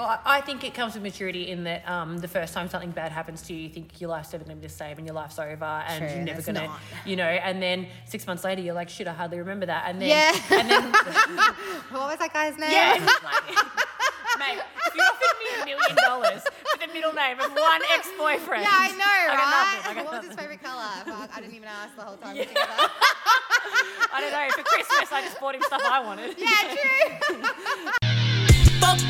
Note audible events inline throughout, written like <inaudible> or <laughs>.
Well, I- I think it comes with maturity in that um, the first time something bad happens to you, you think your life's never going to be the same and your life's over and True, you're never going to, you know, and then six months later, you're like, shit, I hardly remember that. And then, Yeah. and then, <laughs> What was that guy's name? yeah, it's <laughs> mate, if you offered me a million dollars for the middle name of one ex boyfriend. Yeah, I know, I got right? nothing, I got what was his favorite color? Fuck, I didn't even ask the whole time. Yeah. Yeah, <laughs> I don't know. For Christmas, I just bought him stuff I wanted. yeah true.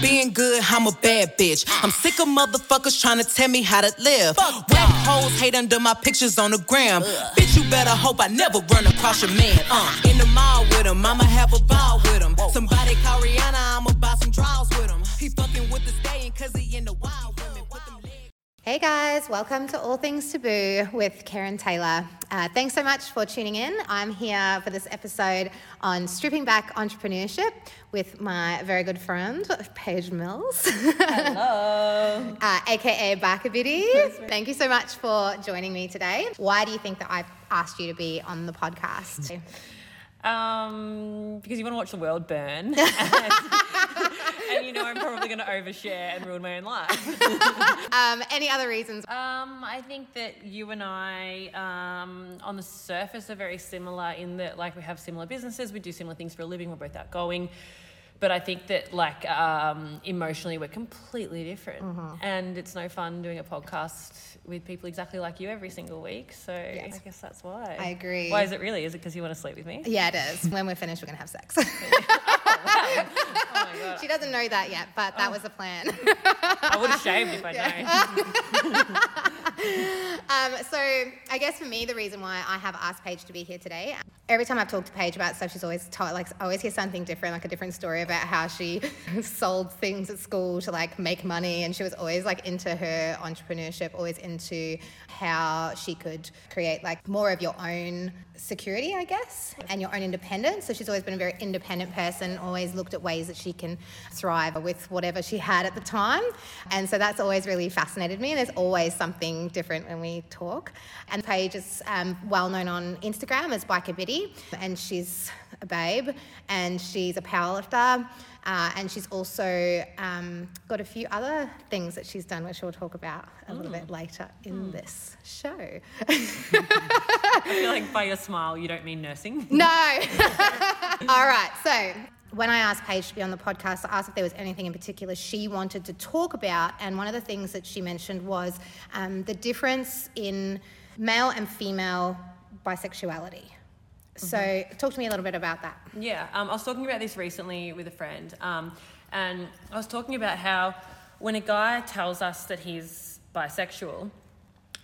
Being good, I'm a bad bitch. I'm sick of motherfuckers trying to tell me how to live. Fuck Whack hoes hate under my pictures on the gram. Bitch, you better hope I never run across your man. Uh, in the mall with him, I'ma have a ball with him. Somebody call Rihanna, I'ma buy some draws with him. He fucking with the stallion cause he in the wild Hey guys, welcome to All Things Taboo with Karen Taylor. Uh, thanks so much for tuning in. I'm here for this episode on stripping back entrepreneurship with my very good friend, Paige Mills. Hello. <laughs> uh, aka Bakabiddy. Thank you so much for joining me today. Why do you think that I've asked you to be on the podcast? Um, because you want to watch the world burn. <laughs> <laughs> and, and you know I'm probably going to overshare and ruin my own life. <laughs> um, any other reasons? Um, I think that you and I, um, on the surface, are very similar in that, like, we have similar businesses, we do similar things for a living, we're both outgoing. But I think that, like, um, emotionally, we're completely different. And it's no fun doing a podcast with people exactly like you every single week. So I guess that's why. I agree. Why is it really? Is it because you want to sleep with me? Yeah, it is. When we're finished, we're going to have sex. <laughs> <laughs> <laughs> Oh God. she doesn't know that yet, but that was the plan. I would have <laughs> shaved if I known. <laughs> Um, so I guess for me, the reason why I have asked Paige to be here today, every time I've talked to Paige about stuff, she's always told, like, I always hear something different, like a different story about how she <laughs> sold things at school to like make money, and she was always like into her entrepreneurship, always into how she could create like more of your own security, I guess, and your own independence. So she's always been a very independent person, always looked at ways that she can thrive with whatever she had at the time. And so that's always really fascinated me. And there's always something different when we talk. And Paige is um, well known on Instagram as Biker Biddy, and she's a babe, and she's a powerlifter. Uh, and she's also um, got a few other things that she's done, which we'll talk about a little bit later in this show. <laughs> I feel like by your smile, you don't mean nursing. No. <laughs> <laughs> All right. So when I asked Paige to be on the podcast, I asked if there was anything in particular she wanted to talk about. And one of the things that she mentioned was um, the difference in male and female bisexuality. So talk to me a little bit about that. Yeah, um, I was talking about this recently with a friend, um, and I was talking about how when a guy tells us that he's bisexual,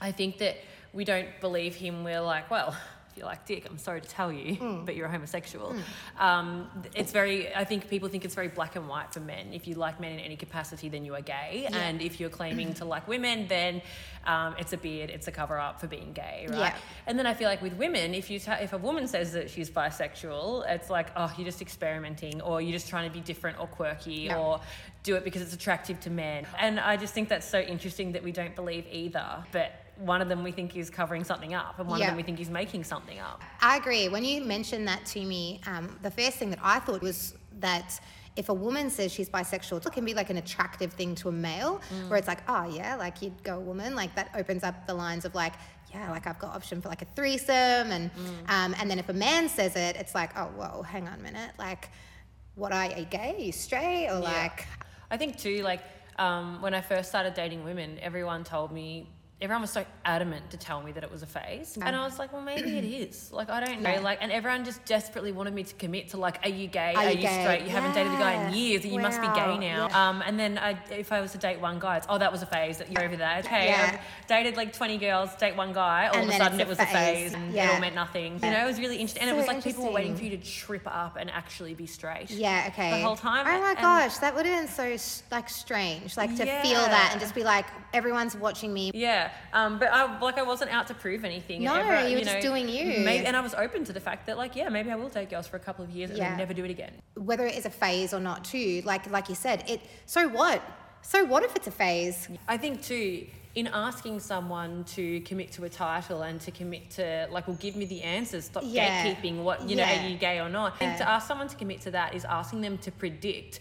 I think that we don't believe him. We're like, well, if you like dick, I'm sorry to tell you, but you're a homosexual. Um, it's very, I think people think it's very black and white for men. If you like men in any capacity, then you are gay. And if you're claiming to like women, then um, it's a beard, it's a cover up for being gay, right? Yeah. And then I feel like with women, if you ta- if a woman says that she's bisexual, it's like oh you're just experimenting or you're just trying to be different or quirky Yeah. or do it because it's attractive to men. And I just think that's so interesting that we don't believe either. But one of them we think is covering something up, and one Yeah. of them we think is making something up. I agree. When you mentioned that to me, um, the first thing that I thought was that if a woman says she's bisexual, it can be like an attractive thing to a male, where it's like, oh yeah, like you'd go woman, like that opens up the lines of like, yeah, like I've got option for like a threesome, and um, and then if a man says it, it's like, oh whoa, hang on a minute, like, what are you gay? Are you straight? Or like, I think too, like um, when I first started dating women, everyone told me. Everyone was so adamant to tell me that it was a phase, and I was like, "Well, maybe it is." Like, I don't know. Yeah. Like, and everyone just desperately wanted me to commit to like, "Are you gay? Are Are, you gay? straight? You haven't dated a guy in Yeah. years. You must be gay now." Yeah. Um, and then I, if I was to date one guy, it's oh, that was a phase. That you're over that. Okay, Yeah. I've dated like 20 girls, date one guy. All And of a sudden, it was a phase. and Yeah. it all meant nothing. Yeah. You know, it was really interesting, and it was like people were waiting for you to trip up and actually be straight. Yeah, okay. The whole time. Oh my and- gosh, that would have been so like strange, like to feel that and just be like, everyone's watching me. Yeah, um, but I like I wasn't out to prove anything. No, ever, you were just doing you. Maybe, and I was open to the fact that like yeah, maybe I will date girls for a couple of years and Yeah. then never do it again. Whether it is a phase or not, too. Like like you said, it. So what? So what if it's a phase? I think too. In asking someone to commit to a title and to commit to like, well, give me the answers. Stop Yeah. gatekeeping. What you know, Yeah. are you gay or not? I think to ask someone to commit to that is asking them to predict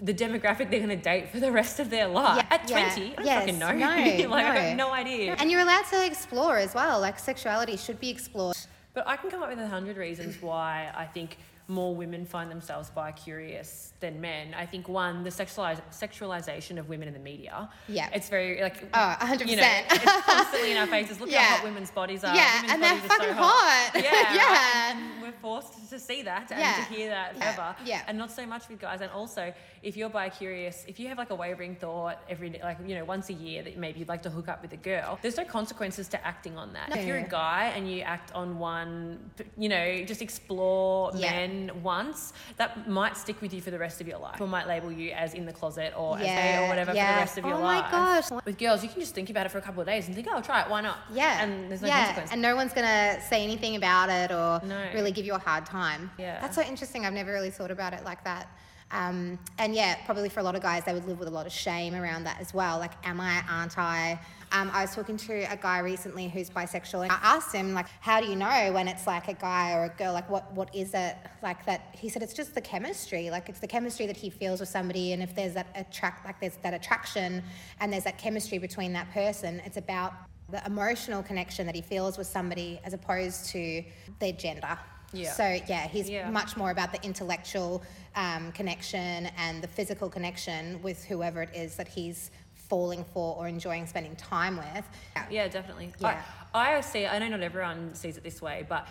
the demographic they're going to date for the rest of their life. Yeah, At 20, yeah. I don't Yes, fucking know. no, <laughs> like, I have no idea. And you're allowed to explore as well. Like sexuality should be explored. But I can come up with a hundred reasons why I think more women find themselves bi curious than men. I think one, the sexualiz- sexualization of women in the media. Yeah. It's very like Oh, 100%. You know, it's constantly in our faces. Look Yeah. how hot women's bodies are. Yeah, Women's and they're bodies are so fucking hot. Yeah. Yeah. <laughs> right? And we're forced to see that and Yeah. to hear that Yeah. forever. Yeah. And not so much with guys. And also, if you're bi curious, if you have like a wavering thought every like you know once a year that maybe you'd like to hook up with a girl, there's no consequences to acting on that. No. If you're a guy and you act on one, you know, just explore Yeah. men once, that might stick with you for the rest of your life. People might label you as in the closet or as Yeah, gay or whatever for the rest of your life. Oh my gosh. With girls, you can just think about it for a couple of days and think, oh, I'll try it. Why not? Yeah. And there's no consequences. yeah. consequence. And no one's going to say anything about it or No. really give you a hard time. Yeah. That's so interesting. I've never really thought about it like that. Um, and yeah, probably for a lot of guys, they would live with a lot of shame around that as well. Like, am I, aren't I? Um, I was talking to a guy recently who's bisexual, and I asked him, like, how do you know when it's like a guy or a girl? Like, what, what is it like that? He said it's just the chemistry. Like, it's the chemistry that he feels with somebody, and if there's that attract, like, there's that attraction, and there's that chemistry between that person, it's about the emotional connection that he feels with somebody as opposed to their gender. Yeah. So yeah, he's Yeah. much more about the intellectual um, connection and the physical connection with whoever it is that he's falling for or enjoying spending time with. Yeah, definitely. Yeah. I, I see, I know not everyone sees it this way, but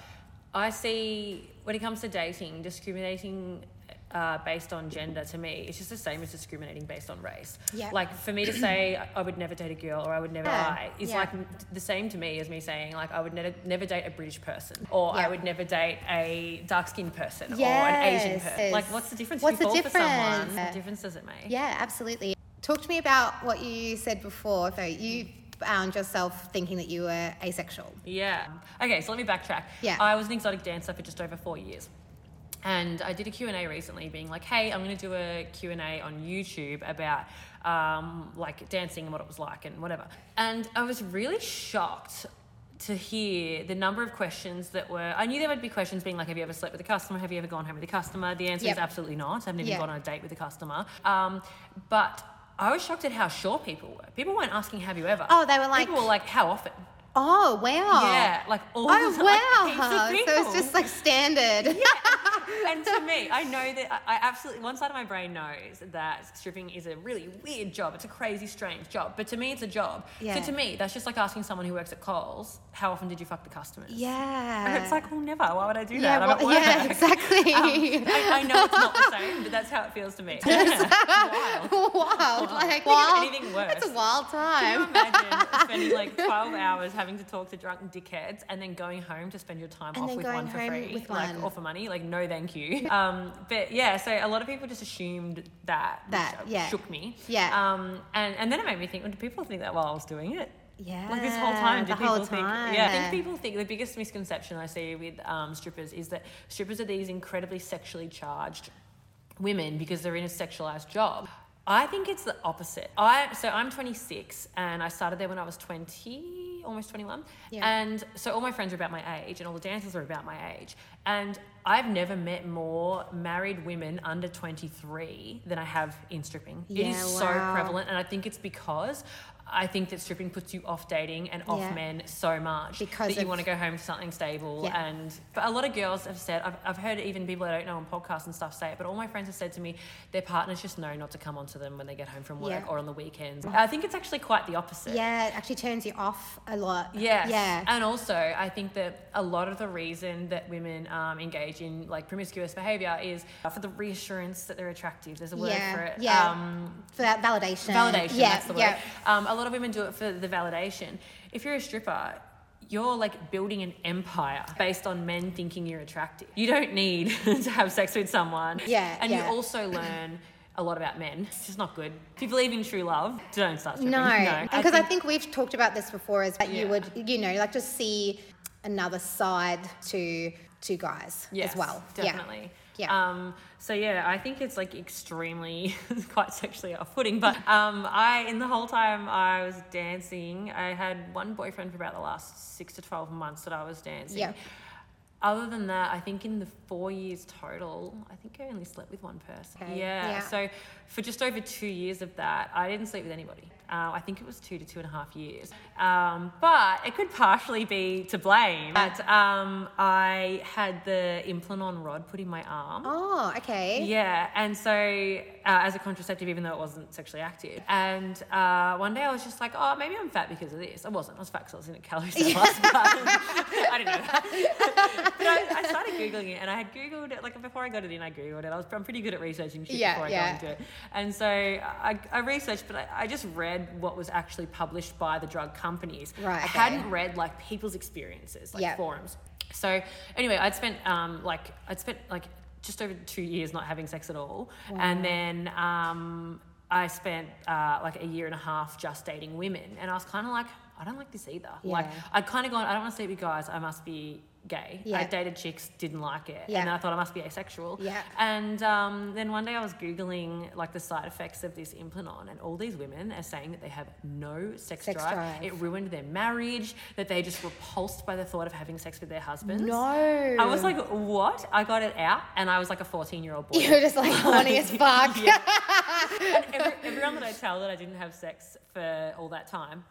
I see when it comes to dating, discriminating uh, based on gender to me, it's just the same as discriminating based on race. Yeah. Like for me to <clears throat> say I would never date a girl or I would never Yeah. lie is Yeah. like the same to me as me saying like I would never never date a British person or I would never date a dark skinned person or an Asian person. Like what's the difference What's the fall for someone? difference? What difference does it make? Yeah, absolutely. Talk to me about what you said before. So you found yourself thinking that you were asexual. Yeah. Okay, so let me backtrack. Yeah. I was an exotic dancer for just over four years. And I did a Q&A recently being like, hey, I'm going to do a Q&A on YouTube about um, like dancing and what it was like and whatever. And I was really shocked to hear the number of questions that were I knew there would be questions being like have you ever slept with a customer? Have you ever gone home with a customer? The answer Yep. is absolutely not. I've never even gone on a date with a customer. Um, but I was shocked at how sure people were. People weren't asking have you ever? Oh, they were like- people were like how often Oh wow! yeah, like all Oh the like, wow! <laughs> of so it's just like standard. yeah, <laughs> and to me, I know that I absolutely one side of my brain knows that stripping is a really weird job. It's a crazy, strange job. But to me, it's a job. Yeah. So to me, that's just like asking someone who works at Coles, how often did you fuck the customers? Yeah. And it's like, well, never. Why would I do yeah, that? I'm well, at work. yeah, exactly. <laughs> Um, I, I know it's not the same, but that's how it feels to me. Wild. wild, like wild. anything worse. It's a wild Can you time. imagine spending like 12 hours having to talk to drunk dickheads and then going home to spend your time And off with one for free? with like, one. or for money? Like, no, thank you. <laughs> Um, but yeah, so a lot of people just assumed that. which That, yeah. Shook me. Yeah. Um, and, and then it made me think, well, did people think that while I was doing it? Yeah, Like this whole time, did the people whole time. think? Yeah, I think people think the biggest misconception I see with um, strippers is that strippers are these incredibly sexually charged women because they're in a sexualized job. I think it's the opposite. I so I'm 26 and I started there when I was 20, almost 21. Yeah. And so all my friends are about my age and all the dancers are about my age. And I've never met more married women under 23 than I have in stripping. it Yeah, is so prevalent and I think it's because I think that stripping puts you off dating and off Yeah. men so much Because that you want to go home to something stable. Yeah. And but a lot of girls have said, I've, I've heard even people I don't know on podcasts and stuff say it, but all my friends have said to me, their partners just know not to come onto them when they get home from work Yeah. or on the weekends. I think it's actually quite the opposite. Yeah, it actually turns you off a lot. Yeah, Yeah. And also, I think that a lot of the reason that women um, engage in like promiscuous behavior is for the reassurance that they're attractive. There's a word for it. yeah. Um, For that validation. validation Yeah, that's the word yeah. um, a lot of women do it for the validation. If you're a stripper you're like building an empire based on men thinking you're attractive. You don't need <laughs> to have sex with someone. Yeah, and yeah. you also learn a lot about men. It's just not good. If you believe in true love don't start stripping. No, because I, think- think we've talked about this before, is that you would, you know, like just see another side to to guys Yes, as well. Definitely. Yeah. Um, so yeah, I think it's like extremely <laughs> quite sexually off-putting. But um, I, in the whole time I was dancing, I had one boyfriend for about the last six to twelve months that I was dancing. Yeah. other than that, I think in the four years total, I think I only slept with one person. Okay, Yeah. yeah. So for just over two years of that, I didn't sleep with anybody. Uh, I think it was two to two and a half years. Um, but it could partially be to blame. But um, I had the Implanon rod put in my arm. Oh, okay. Yeah, and so uh, as a contraceptive, even though it wasn't sexually active, and uh, one day I was just like, oh, maybe I'm fat because of this. I wasn't. I was fat because I was in a calorie <laughs> surplus. <laughs> but I don't know that. <laughs> but I, I started googling it, and I had googled it like before I got it in. I googled it. I was I'm pretty good at researching shit Yeah, before I yeah. got into it, and so I, I researched, but I, I just read what was actually published by the drug companies. Right, I okay. hadn't read like people's experiences, like Yeah. forums. So anyway, I'd spent um, like I'd spent like just over two years not having sex at all, and then um, I spent uh, like a year and a half just dating women, and I was kind of like, I don't like this either. Like I'd kind of gone, I don't want to sleep with guys. I must be gay. Yeah. I dated chicks, didn't like it, Yeah. and I thought I must be asexual. Yeah. And um, then one day I was googling like the side effects of this Implanon, and all these women are saying that they have no sex, Sex drive. drive. It ruined their marriage. That they're just repulsed by the thought of having sex with their husbands. No. I was like, what? I got it out, and I was like a 14 year old boy. You were just like horny as <laughs> fuck. Every, everyone that I tell that I didn't have sex for all that time,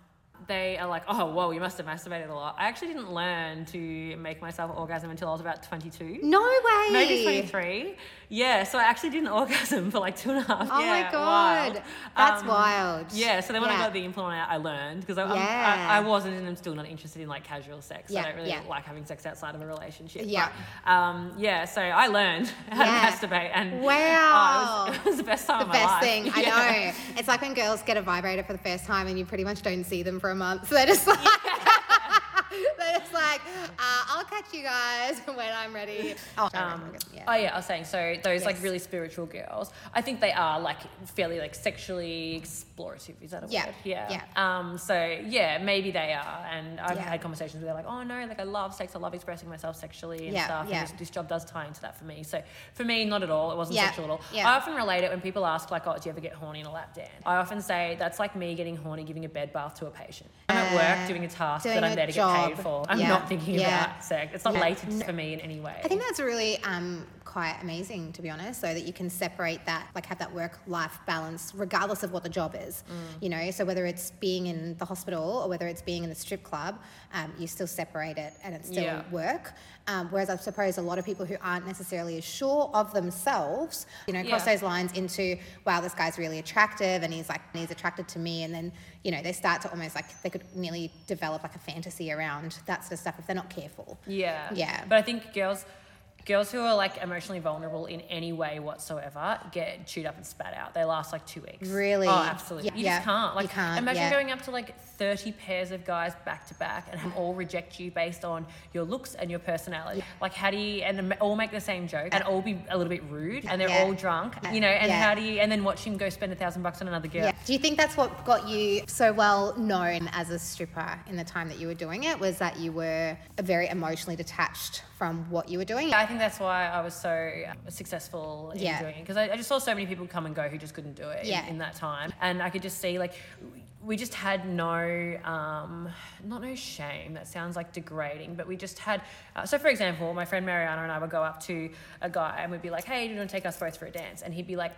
they are like, oh, whoa, you must have masturbated a lot. I actually didn't learn to make myself orgasm until I was about 22. No way. Maybe 23. Yeah, so I actually didn't <laughs> orgasm for like two and a half. Oh yeah, my god, wild. that's Um, wild. Yeah, so then when I got the implant out, I learned because I, Yeah. I, I wasn't and I'm still not interested in like casual sex. Yeah, I don't really yeah. like having sex outside of a relationship. Yeah. But, um, yeah, so I learned <laughs> how Yeah. to masturbate and Wow. oh, it, was, it was the best time the of my best life. thing. I <laughs> know. It's like when girls get a vibrator for the first time and you pretty much don't see them for a month. So they're just <laughs> like, like, uh, I'll catch you guys <laughs> when I'm ready. Oh, Um, yeah. Oh yeah, I was saying so those like really spiritual girls. I think they are like fairly like sexually explorative. Is that a Yeah, word? Yeah. yeah. Um. So yeah, maybe they are. And I've Yeah. had conversations where they're like, oh no, like I love sex. I love expressing myself sexually and Yeah, stuff. yeah. And this, this job does tie into that for me. So for me, not at all. It wasn't Yeah, sexual at all. yeah. I often relate it when people ask like, oh, do you ever get horny in a lap dance? I often say that's like me getting horny giving a bed bath to a patient. I'm at work doing a task Doing that I'm there to job. get paid for. I'm Yeah, not thinking yeah. about sex. It's not Yeah. latent for me in any way. I think that's a really um, quite amazing, to be honest, so that you can separate that, like have that work life balance, regardless of what the job is. Mm. You know, so whether it's being in the hospital or whether it's being in the strip club, um, you still separate it and it's still Yeah. work. Um, whereas I suppose a lot of people who aren't necessarily as sure of themselves, you know, cross Yeah. those lines into, wow, this guy's really attractive and he's like, he's attracted to me. And then, you know, they start to almost like, they could nearly develop like a fantasy around that sort of stuff if they're not careful. Yeah. Yeah. But I think girls girls who are like emotionally vulnerable in any way whatsoever get chewed up and spat out. They last like two weeks. Really? Oh, absolutely. Yeah. You Yeah. just can't. Like You can't, imagine yeah. going up to like 30 pairs of guys back to back and have <laughs> all reject you based on your looks and your personality. Like how do you and all make the same joke and all be a little bit rude and they're all drunk, you know, and how do you and then watch him go spend a thousand bucks on another girl. Yeah. Do you think that's what got you so well known as a stripper in the time that you were doing it? Was that you were a very emotionally detached from what you were doing? I think that's why I was so um, successful in Yeah. doing it because I, I just saw so many people come and go who just couldn't do it in- Yeah. in, that time, and I could just see like we just had no, um, not no shame. That sounds like degrading, but we just had. Uh, so, for example, my friend Mariana and I would go up to a guy and we'd be like, "Hey, do you want to take us both for a dance?" And he'd be like.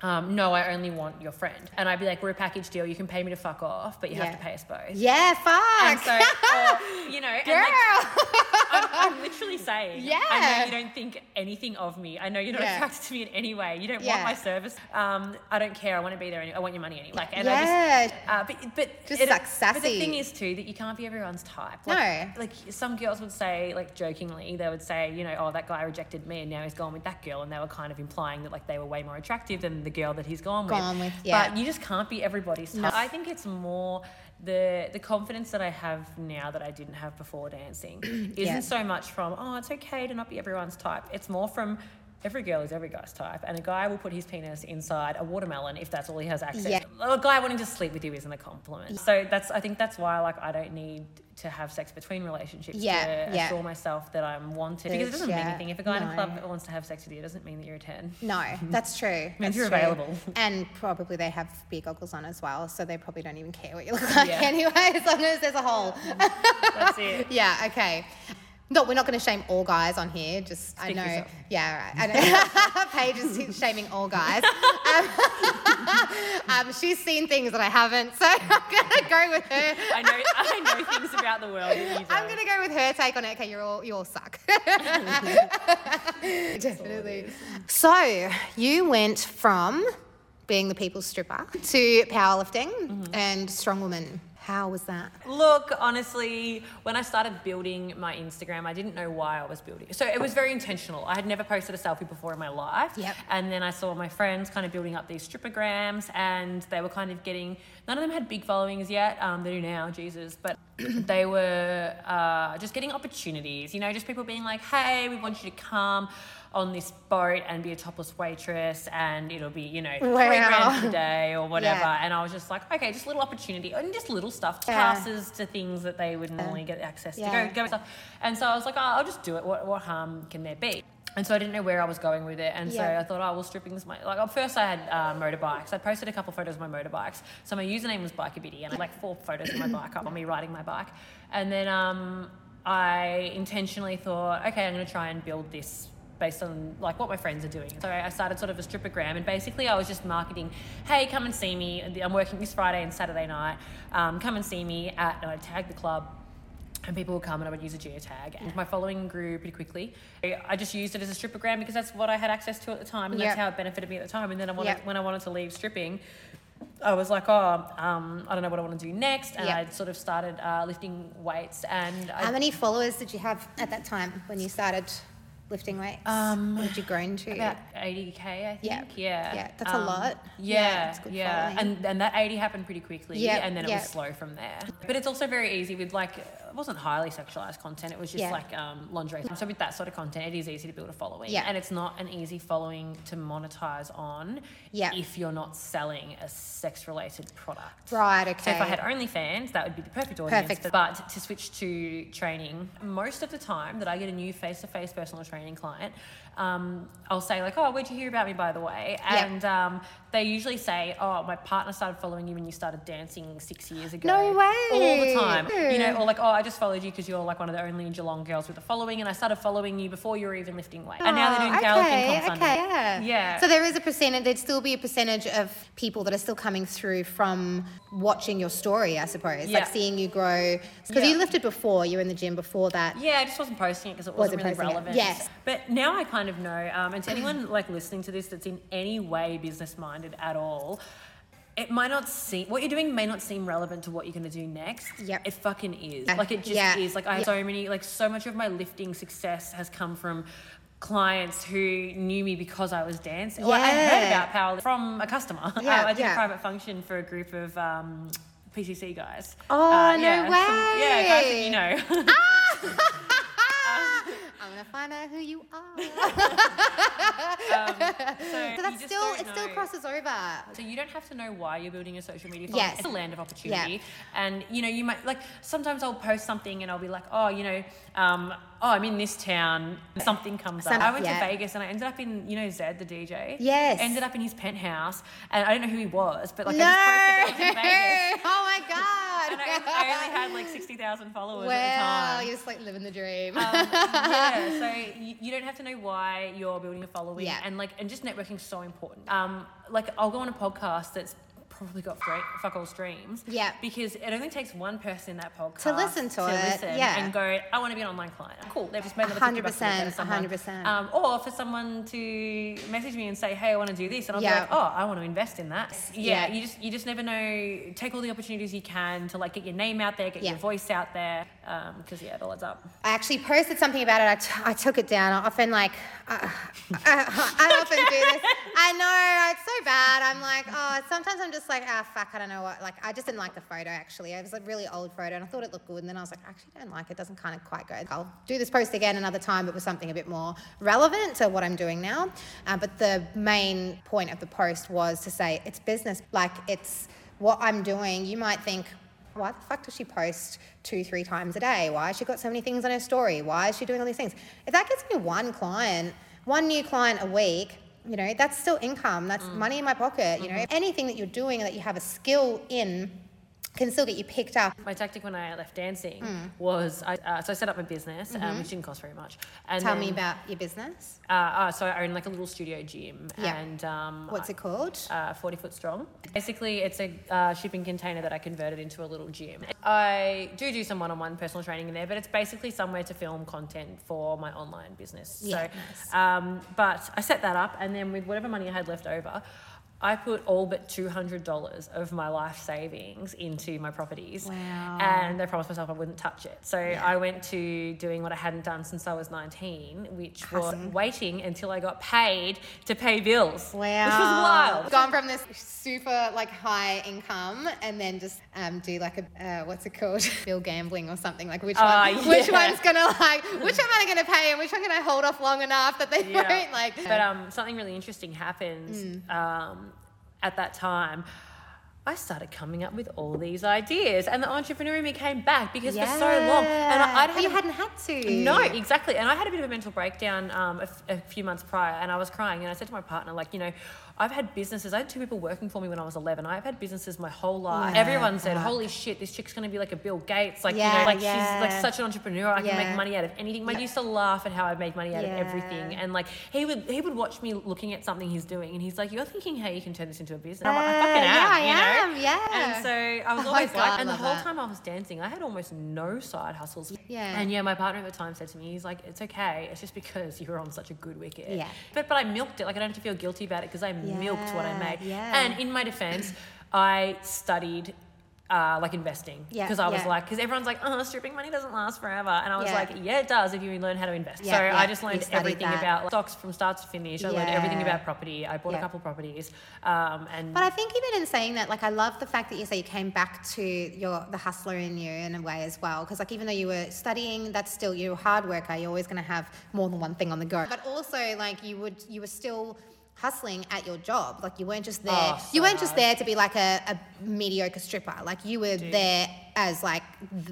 Um, no, I only want your friend. And I'd be like, we're a package deal. You can pay me to fuck off, but you Yeah. have to pay us both. Yeah, fuck. And so, or, you know, <laughs> Girl. like, I'm, literally saying, yeah. I know you don't think anything of me. I know you're not Yeah. attracted to me in any way. You don't Yeah. want my service. Um, I don't care. I want to be there. Any- I want your money anyway. Like, and Yeah. I just, uh, but, but Just, it- like, But the thing is too that you can't be everyone's type. No. Like, like some girls would say, like jokingly, they would say, you know, oh, that guy rejected me, and now he's gone with that girl, and they were kind of implying that like they were way more attractive than the girl that he's gone with. Gone with, yeah. But you just can't be everybody's type. I think it's more the the confidence that I have now that I didn't have before dancing <clears throat> isn't Yeah. so much from oh it's okay to not be everyone's type. It's more from every girl is every guy's type, and a guy will put his penis inside a watermelon if that's all he has access. Yeah. to. A guy wanting to sleep with you isn't a compliment. So that's I think that's why like I don't need to have sex between relationships Yeah, to yeah. assure myself that I'm wanted because it doesn't mean anything. If a guy in a club wants to have sex with you, it doesn't mean that you're a ten. No, <laughs> that's true. Means That's you're true. available. And probably they have beer goggles on as well, so they probably don't even care what you look like Yeah. <laughs> anyway, as long as there's a hole. That's it. <laughs> yeah, okay. No, we're not going to shame all guys on here. Just I Speak for know, yourself. yeah, right. I know. <laughs> Paige is <laughs> shaming all guys. Um, <laughs> um, she's seen things that I haven't, so I'm going to go with her. I know I know things about the world that you. I'm gonna go with her take on it. Okay, you're all you all suck. Definitely. So you went from being the people's stripper to powerlifting Mm-hmm. and strong woman. How was that? Look, honestly, when I started building my Instagram, I didn't know why I was building. So it was very intentional. I had never posted a selfie before in my life. Yep. And then I saw my friends kind of building up these strippergrams, and they were kind of getting. None of them had big followings yet. Um, they do now, Jesus. But <clears throat> they were uh, just getting opportunities. You know, just people being like, "Hey, we want you to come." On this boat and be a topless waitress, and it'll be you know three Wow. grand for the day or whatever. Yeah. And I was just like, okay, just a little opportunity and just little stuff, Yeah. passes to things that they would normally get access Yeah. to go, go and stuff. And so I was like, oh, I'll just do it. What, what harm can there be? And so I didn't know where I was going with it. And so Yeah. I thought, oh, well, stripping's my, like, at first I had uh, motorbikes. I posted a couple photos of my motorbikes. So my username was Bikeabiddy and I had like four photos of my bike up on me riding my bike. And then um, I intentionally thought, okay, I'm going to try and build this based on like what my friends are doing. So I started sort of a strippergram, and basically I was just marketing, "Hey, come and see me. I'm working this Friday and Saturday night. Um, come and see me at." And I tag the club. And people would come and I would use a geotag. And my following grew pretty quickly. I just used it as a strippergram because that's what I had access to at the time and that's how it benefited me at the time. And then I wanted, Yep. when I wanted to leave stripping, I was like, oh, um, I don't know what I want to do next. And Yep. I sort of started uh, lifting weights. And I, How many followers did you have at that time when you started lifting weights? Um, what did you grow into? About 80k, I think. Yeah. Yeah. Yeah, that's a lot. Yeah, Yeah, it's good yeah. And and that 80 happened pretty quickly. Yeah, And then it was slow from there. But it's also very easy with like it wasn't highly sexualized content. It was just Yeah. like um, lingerie. So with that sort of content, it is easy to build a following. Yeah. And it's not an easy following to monetize on. Yeah. If you're not selling a sex-related product. Right, okay. So if I had OnlyFans, that would be the perfect audience. Perfect. But to switch to training, most of the time that I get a new face-to-face personal training client, um, I'll say like, "Oh, where'd you hear about me, by the way?" Yep. And um, they usually say, "Oh, my partner started following you when you started dancing six years ago." No way. All the time, you know, or like, "Oh, I just followed you because you're like one of the only Geelong girls with a following, and I started following you before you were even lifting weight." and now they're doing Oh, powerlifting okay, okay, yeah. Yeah. So there is a percentage. There'd still be a percentage of people that are still coming through from watching your story, I suppose. Yeah. Like seeing you grow. Because Yeah. you lifted before. You were in the gym before that. Yeah, I just wasn't posting it because it wasn't, Wasn't really posting it. relevant. Yes. But now I kind of know. Um, and to anyone like listening to this that's in any way business minded at all, it might not seem what you're doing may not seem relevant to what you're going to do next. Yep. It fucking is. Yeah. Like it just Yeah. is. Like I have Yeah. so many. Like so much of my lifting success has come from clients who knew me because I was dancing. Well, I heard Yeah. about power from a customer. <laughs> Yeah, I, I did yeah. a private function for a group of um, PCC guys. Oh, Uh, no yeah, some- yeah, guys that you way. know. <laughs> <laughs> Gonna find out who you are. <laughs> Um, <laughs> so So that's still it still crosses over. So you don't have to know why you're building a social media following. Yes. It's a land of opportunity. yeah. And you know, you might like sometimes I'll post something and I'll be like, oh, you know, um, oh, I'm in this town. Something comes Some- up. I went yeah. to Vegas and I ended up in, you know, Zedd, the DJ. Yes. Ended up in his penthouse, and I don't know who he was, but like no. I just posted that I was in Vegas. <laughs> oh my god. And I, <laughs> I only had like sixty thousand followers at the Wow, time. you're just like living the dream. Um, <laughs> yeah, so you, you don't have to know why you're building a following, Yeah. and like, and just networking is so important. Um, like I'll go on a podcast that's probably got great fuck all streams. Yeah. Because it only takes one person in that podcast To listen to it, listen yeah. and go, I want to be an online client. Cool. They've just made another 50 bucks a week out of 100%, someone. 100%. Um, or for someone to message me and say, Hey, I want to do this, and I'll Yeah. be like, Oh, I want to invest in that. Yeah, Yeah. You just you just never know. Take all the opportunities you can to like get your name out there, get Yeah. your voice out there. Because yeah, it all adds up. I actually posted something about it. I, t- I took it down. I often like, uh, <laughs> I, I often do this. <laughs> I know it's so bad. I'm like, oh, sometimes I'm just like, ah, fuck, I don't know what. Like, I just didn't like the photo actually. It was a really old photo, and I thought it looked good. And then I was like, I actually don't like it. Doesn't kind of quite go. I'll do this post again another time, but with something a bit more relevant to what I'm doing now. Uh, but the main point of the post was to say it's business. Like, it's what I'm doing. You might think why the fuck does she post two, three times a day? Why has she got so many things on her story? Why is she doing all these things? If that gets me one client, one new client a week, you know, that's still income. That's mm. money in my pocket. You mm-hmm. know, anything that you're doing that you have a skill in can still get you picked up. My tactic when I left dancing was I, uh, so I set up my business, um, which didn't cost very much. And Tell then, me about your business. Uh, uh, so I own like a little studio gym, Yeah. and um, What's it called? uh, 40 foot strong. Basically, it's a uh, shipping container that I converted into a little gym. I do do some one on one personal training in there, but it's basically somewhere to film content for my online business. Yeah, so, um, but I set that up, and then with whatever money I had left over, I put all but $200 of my life savings into my properties. Wow. And I promised myself I wouldn't touch it. So I went to doing what I hadn't done since I was 19, which was waiting until I got paid to pay bills. Wow. Which was wild. Gone from this super like high income and then just um, do like a uh, what's it called? <laughs> Bill gambling or something. Like which Ah, one? <laughs> Which yeah. one's gonna like? Which one am I gonna pay and which one can I hold off long enough that they won't like? But um, something really interesting happens Mm. um, at that time. I started coming up with all these ideas, and the entrepreneur in me came back because for so long, and I, had you hadn't had to. no, exactly. And I had a bit of a mental breakdown um, a, f- a few months prior, and I was crying. And I said to my partner, like, you know, I've had businesses. I had two people working for me when I was 11. I've had businesses my whole life. Yeah, Everyone said, fuck. "Holy shit, this chick's going to be like a Bill Gates. Like, you know, like yeah. she's like such an entrepreneur. I can make money out of anything." I used to laugh at how I made money out Yeah. of everything, and like he would he would watch me looking at something he's doing, and he's like, "You're thinking how you can turn this into a business." And I'm like, "I uh, fucking Yeah, am." I you know? am, yeah. And so I was Oh, always God, like, and the whole that. time I was dancing, I had almost no side hustles. Yeah. And yeah, my partner at the time said to me, he's like, it's okay. It's just because you were on such a good wicket. Yeah. But but I milked it. Like I don't have to feel guilty about it because I milked what I Yeah, made. yeah. And in my defense, I studied. Uh, like investing Yeah, because I was yeah. like because everyone's like oh stripping money doesn't last forever and I was Yeah. like yeah it does if you learn how to invest Yeah, so yeah, I just learned everything that. about like, stocks from start to finish I learned everything about property I bought Yeah. a couple properties um, and But I think even in saying that, like I love the fact that you say you came back to your the hustler in you in a way as well. Because like even though you were studying, that's still you're a hard worker. You're always going to have more than one thing on the go. But also like you would you were still hustling at your job. Like you weren't just there. Oh, you weren't just there to be like a, a mediocre stripper. Like you were there as like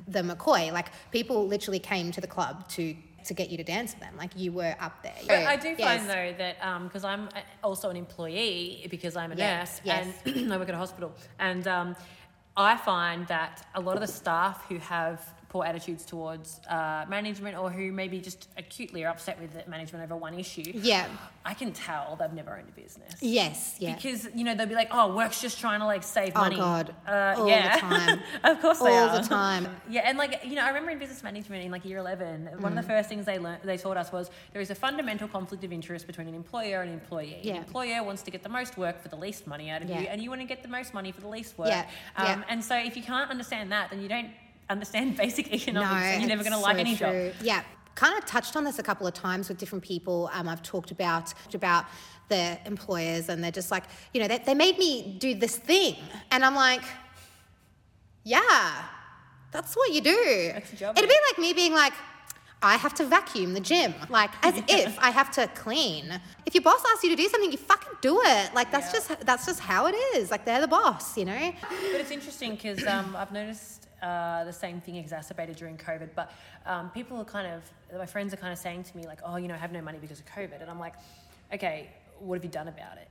the McCoy. Like people literally came to the club to to get you to dance with them. Like you were up there. But I do Yes. find though that because I'm uh, also an employee because I'm a Yeah, nurse yes. and <clears throat> I work at a hospital, and um, I find that a lot of the staff who have poor attitudes towards uh, management or who maybe just acutely are upset with management over one issue, Yeah. I can tell they've never owned a business. Yes. Yeah. Because you know they'll be like, "Oh, work's just trying to like save Oh, money." God. uh, All the yeah, time. <laughs> of course they All the time. <laughs> Yeah, and like you know, I remember in business management in like year eleven, one Mm. of the first things they learned, they taught us was there is a fundamental conflict of interest between an employer and an employee. Yeah. An employer wants to get the most work for the least money out of Yeah. you, and you want to get the most money for the least work. Yeah, Um, yeah. And so if you can't understand that, then you don't understand <laughs> basic economics, No, and you're never going to like any true. job. Yeah, kind of touched on this a couple of times with different people. Um, I've talked about about the employers, and they're just like, you know, they, they made me do this thing, and I'm like, yeah, that's what you do. Job, It'd be like me being like. I have to vacuum the gym, like as <laughs> if I have to clean. If your boss asks you to do something, you fucking do it. Like that's Yeah. just that's just how it is. Like they're the boss, you know. But it's interesting because um, I've noticed uh, the same thing exacerbated during COVID. But um, people are kind of, my friends are kind of saying to me, like, oh, you know, I have no money because of COVID. And I'm like, okay, what have you done about it?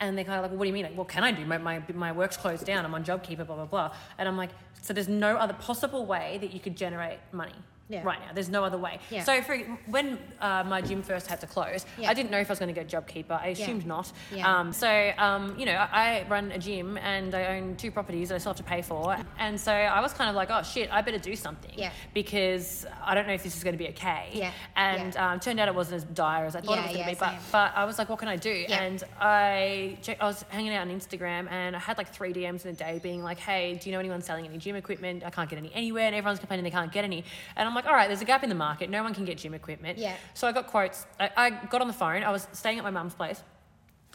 And they're kind of like, well, what do you mean? Like, what can I do? My, my, my work's closed down. I'm on JobKeeper, blah, blah, blah. And I'm like, so there's no other possible way that you could generate money Yeah. right now. There's no other way. Yeah. So for, when uh, my gym first had to close, Yeah. I didn't know if I was going to go JobKeeper. I assumed not. Um, so, um, you know, I, I run a gym and I own two properties that I still have to pay for. And so I was kind of like, oh shit, I better do something. Yeah. Because I don't know if this is going to be okay. Yeah. And. Um, turned out it wasn't as dire as I thought it was going to be. But, but I was like, what can I do? And I, check, I was hanging out on Instagram and I had like three DMs in a day being like, hey, do you know anyone selling any gym equipment? I can't get any anywhere. And everyone's complaining they can't get any. And I'm like, all right, there's a gap in the market. No one can get gym equipment. Yeah. So I got quotes. I, I got on the phone. I was staying at my mum's place.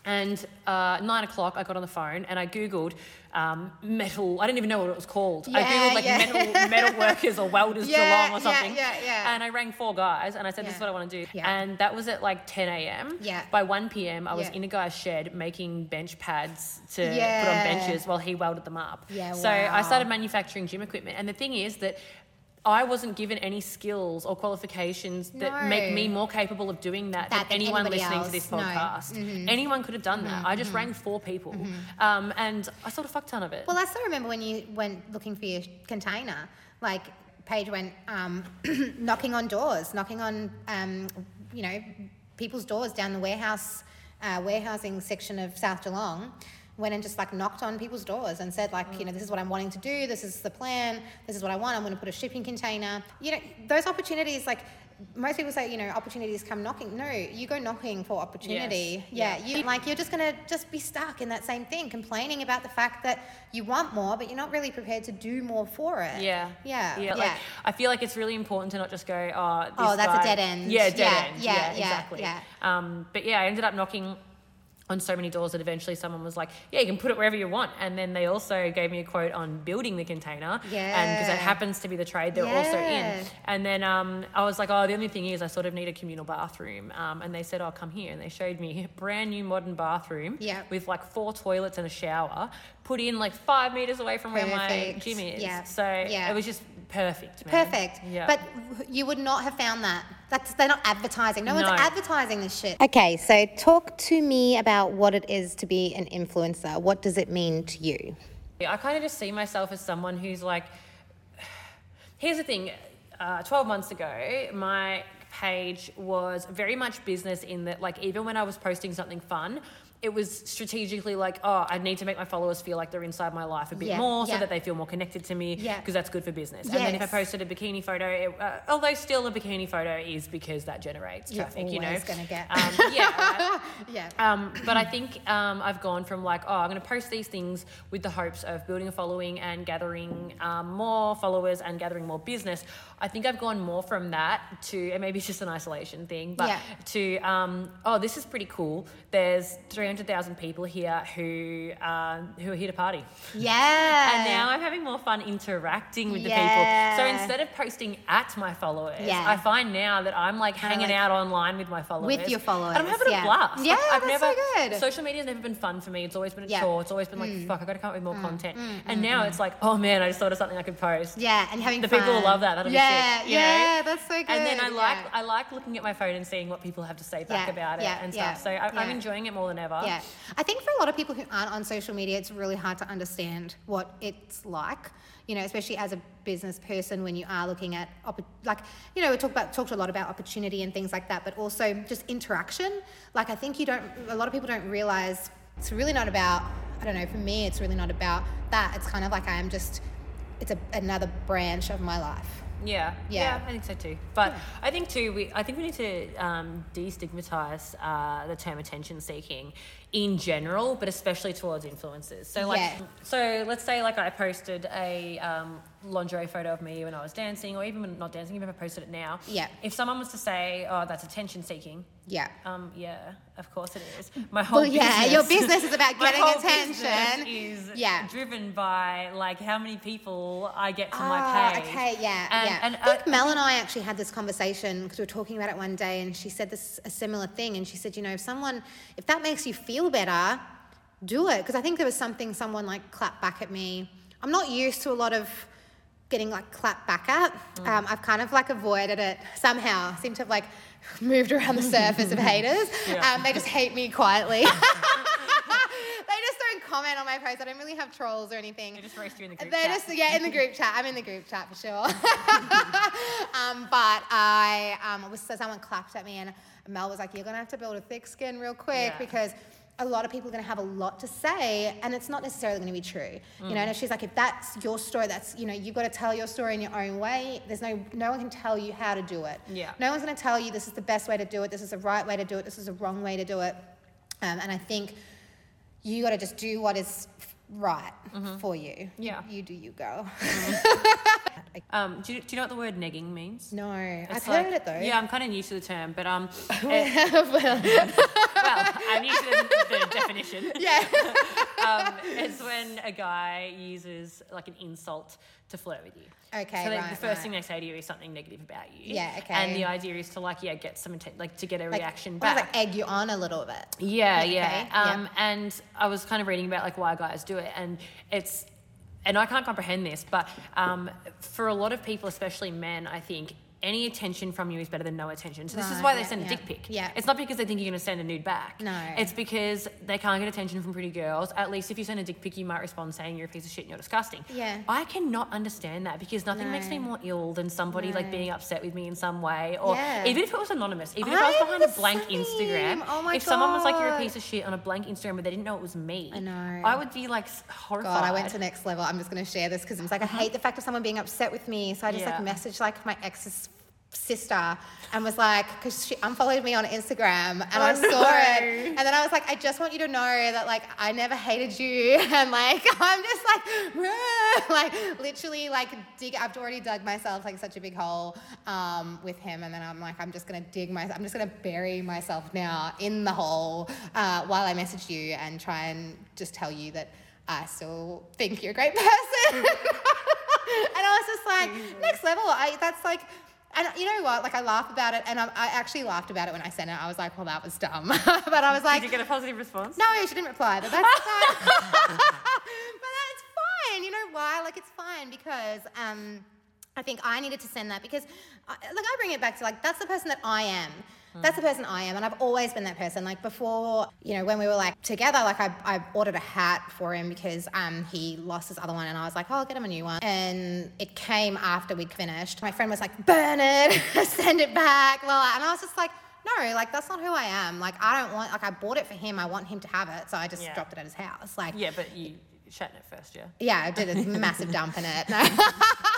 And uh, nine o'clock, I got on the phone and I googled um, metal. I didn't even know what it was called. Yeah, I googled like yeah. metal metal <laughs> workers or welders Yeah, Geelong or something. yeah, yeah. yeah. And I rang four guys and I said, "This is what I want to do." Yeah. And that was at like 10 a.m. Yeah. By 1 p.m., I was in a guy's shed making bench pads to put on benches while he welded them up. Yeah, So I started manufacturing gym equipment, and the thing is that I wasn't given any skills or qualifications that make me more capable of doing that, That than than anyone anybody listening to else. this No. Mm-hmm. podcast. Anyone could have done that. I just rang four people, um, and I sold a fuck ton of it. Well, I still remember when you went looking for your container. Like Paige went um, <clears throat> knocking on doors, knocking on um, you know people's doors down the warehouse uh, warehousing section of South Geelong. Went and just like knocked on people's doors and said like you know this is what I'm wanting to do. This is the plan. This is what I want. I'm going to put a shipping container. You know those opportunities like. Most people say, you know, opportunities come knocking. No, you go knocking for opportunity. Yes. Yeah, you like you're just gonna just be stuck in that same thing, complaining about the fact that you want more, but you're not really prepared to do more for it. Yeah. yeah, Yeah. Like, I feel like it's really important to not just go, oh, this Oh, that's a dead end. Yeah, dead Yeah, end. yeah, Yeah, yeah, exactly. yeah. Um, but yeah, I ended up knocking on so many doors that eventually someone was like, yeah, you can put it wherever you want. And then they also gave me a quote on building the container. And because Yeah. it happens to be the trade they're also in. And then um, I was like, oh, the only thing is I sort of need a communal bathroom. Um, and they said, oh, come here. And they showed me a brand new modern bathroom Yeah. with like four toilets and a shower put in like five meters away from where my Perfect. gym is. Yeah. So Yeah. it was just perfect. Man. Perfect. Yeah. But you would not have found that. That's they're not advertising. No, one's advertising this shit. Okay, so talk to me about what it is to be an influencer. What does it mean to you? I kind of just see myself as someone who's like, here's the thing. Uh, 12 months ago, my page was very much business in that, like, even when I was posting something fun, it was strategically like, oh, I need to make my followers feel like they're inside my life a bit Yeah, more so yeah. that they feel more connected to me Yeah. because that's good for business. And then if I posted a bikini photo, it, uh, although still a bikini photo is because that generates traffic, you know. always gonna get- Um, yeah, <laughs> right? Yeah. Um, but I think um, I've gone from like, oh, I'm going to post these things with the hopes of building a following and gathering um, more followers and gathering more business. I think I've gone more from that to, and maybe it's just an isolation thing, but Yeah. to, um, oh, this is pretty cool. There's 300,000 people here who um, who are here to party. Yeah. And now I'm having more fun interacting with the Yeah. people. So instead of posting at my followers, Yeah. I find now that I'm like Kinda hanging like- out online with my followers. With your followers, And I'm having yeah. a blast. Yeah, I've that's never, so good. Social media's never been fun for me. It's always been a Yeah. Mm. chore. It's always been like, fuck, I gotta come up with more content. and now it's like, oh man, I just thought of something I could post. yeah, and having The fun. people will love that. That'll yeah, You yeah, know? that's so good. And then I like yeah. I like looking at my phone and seeing what people have to say back Yeah, about it yeah, and yeah, stuff. So I, I'm enjoying it more than ever. Yeah. I think for a lot of people who aren't on social media, it's really hard to understand what it's like. You know, especially as a business person, when you are looking at, like, you know, we talk about talked a lot about opportunity and things like that, but also just interaction. Like, I think you don't. A lot of people don't realize it's really not about. I don't know. For me, it's really not about that. It's kind of like I am just. It's a, another branch of my life. Yeah, Yeah. yeah, I think so too. But I think too, we I think we need to um, destigmatize uh, the term attention seeking in general, but especially towards influencers. So like, Yeah. so let's say like I posted a um, lingerie photo of me when I was dancing, or even when not dancing, even if I posted it now. Yeah. If someone was to say, "Oh, that's attention seeking," Yeah. um, yeah, of course it is. My whole Well, yeah, business, your business is about <laughs> my getting whole attention. Is Yeah. driven by like how many people I get to Ah, my page. Okay, yeah, And- yeah. and, I think uh, Mel and I actually had this conversation because we were talking about it one day, and she said this a similar thing, and she said, you know, if someone, if that makes you feel better, do it. Because I think there was something someone like clapped back at me. I'm not used to a lot of getting like clapped back at. Mm. Um, I've kind of like avoided it somehow. Seem to have like <laughs> moved around the surface of <laughs> haters. Yeah. Um, they just hate me quietly. <laughs> they just don't comment on my posts. I don't really have trolls or anything. They just roast you in the group They chat. just yeah in the group chat. I'm in the group chat for sure. um, but I um, was so someone clapped at me and Mel was like, "You're gonna have to build a thick skin real quick Yeah. because." A lot of people are going to have a lot to say, and it's not necessarily going to be true. You Mm. know, and she's like, if that's your story, that's you know, you've got to tell your story in your own way. There's no, no one can tell you how to do it. Yeah. No one's going to tell you this is the best way to do it. This is the right way to do it. This is the wrong way to do it. Um, and I think you got to just do what is right for you. Mm-hmm. Yeah. You do you, girl. <laughs> Um, do, you, do you know what the word negging means? No, I've It's heard it though. Yeah, I'm kind of new to the term, but um, <laughs> it- <laughs> I'm the, the definition. <laughs> yeah. <laughs> Um, it's when a guy uses like an insult to flirt with you. Okay, So right, the first right. thing they say to you is something negative about you. Yeah, okay. And the idea is to like yeah get some atten- like to get a Like, reaction back. like egg you on a little bit. Yeah, Okay, yeah. yeah. Um, And I was kind of reading about like why guys do it, and it's and I can't comprehend this, but um, for a lot of people, especially men, I think any attention from you is better than no attention. So this is why they yeah, send a yeah. dick pic. Yeah. It's not because they think you're going to send a nude back. No. It's because they can't get attention from pretty girls. At least if you send a dick pic, you might respond saying you're a piece of shit and you're disgusting. Yeah. I cannot understand that because nothing makes me more ill than somebody like being upset with me in some way, or Yeah. even if it was anonymous, even if I was I'm behind a blank same. Instagram. Oh my if someone was like you're a piece of shit on a blank Instagram, but they didn't know it was me, I know. I would be like horrified. God, I went to next level. I'm just going to share this because it's like I hate the fact of someone being upset with me. So I just Uh-huh. Like messaged like my ex's sister and was like, because she unfollowed me on Instagram and I Oh, saw no. it, and then I was like, I just want you to know that like I never hated you, <laughs> and like <laughs> I'm just like, <laughs> like literally like dig. I've already dug myself like such a big hole um, with him, and then I'm like, I'm just gonna dig myself, I'm just gonna bury myself now in the hole uh, while I message you and try and just tell you that I still think you're a great person. and I was just like, next level. I that's like. And you know what? Like I laugh about it, and I, I actually laughed about it when I sent it. I was like, "Well, that was dumb," <laughs> but I was like, Did you get a positive response? no, she didn't reply, but that's <laughs> fine. <laughs> but that's fine. You know why? Like it's fine because um, I think I needed to send that because, I, like, I bring it back to like that's the person that I am. That's the person I am, and I've always been that person. Like before, you know, when we were like together, like I, I ordered a hat for him because um he lost his other one, and I was like, oh, I'll get him a new one. And it came after we'd finished. My friend was like, burn it, <laughs> send it back, blah, and I was just like, no, like that's not who I am. Like I don't want, like I bought it for him. I want him to have it, so I just Yeah. dropped it at his house. Like Yeah, but you shat in it first, yeah. yeah, I did a <laughs> massive dump in it. No. <laughs>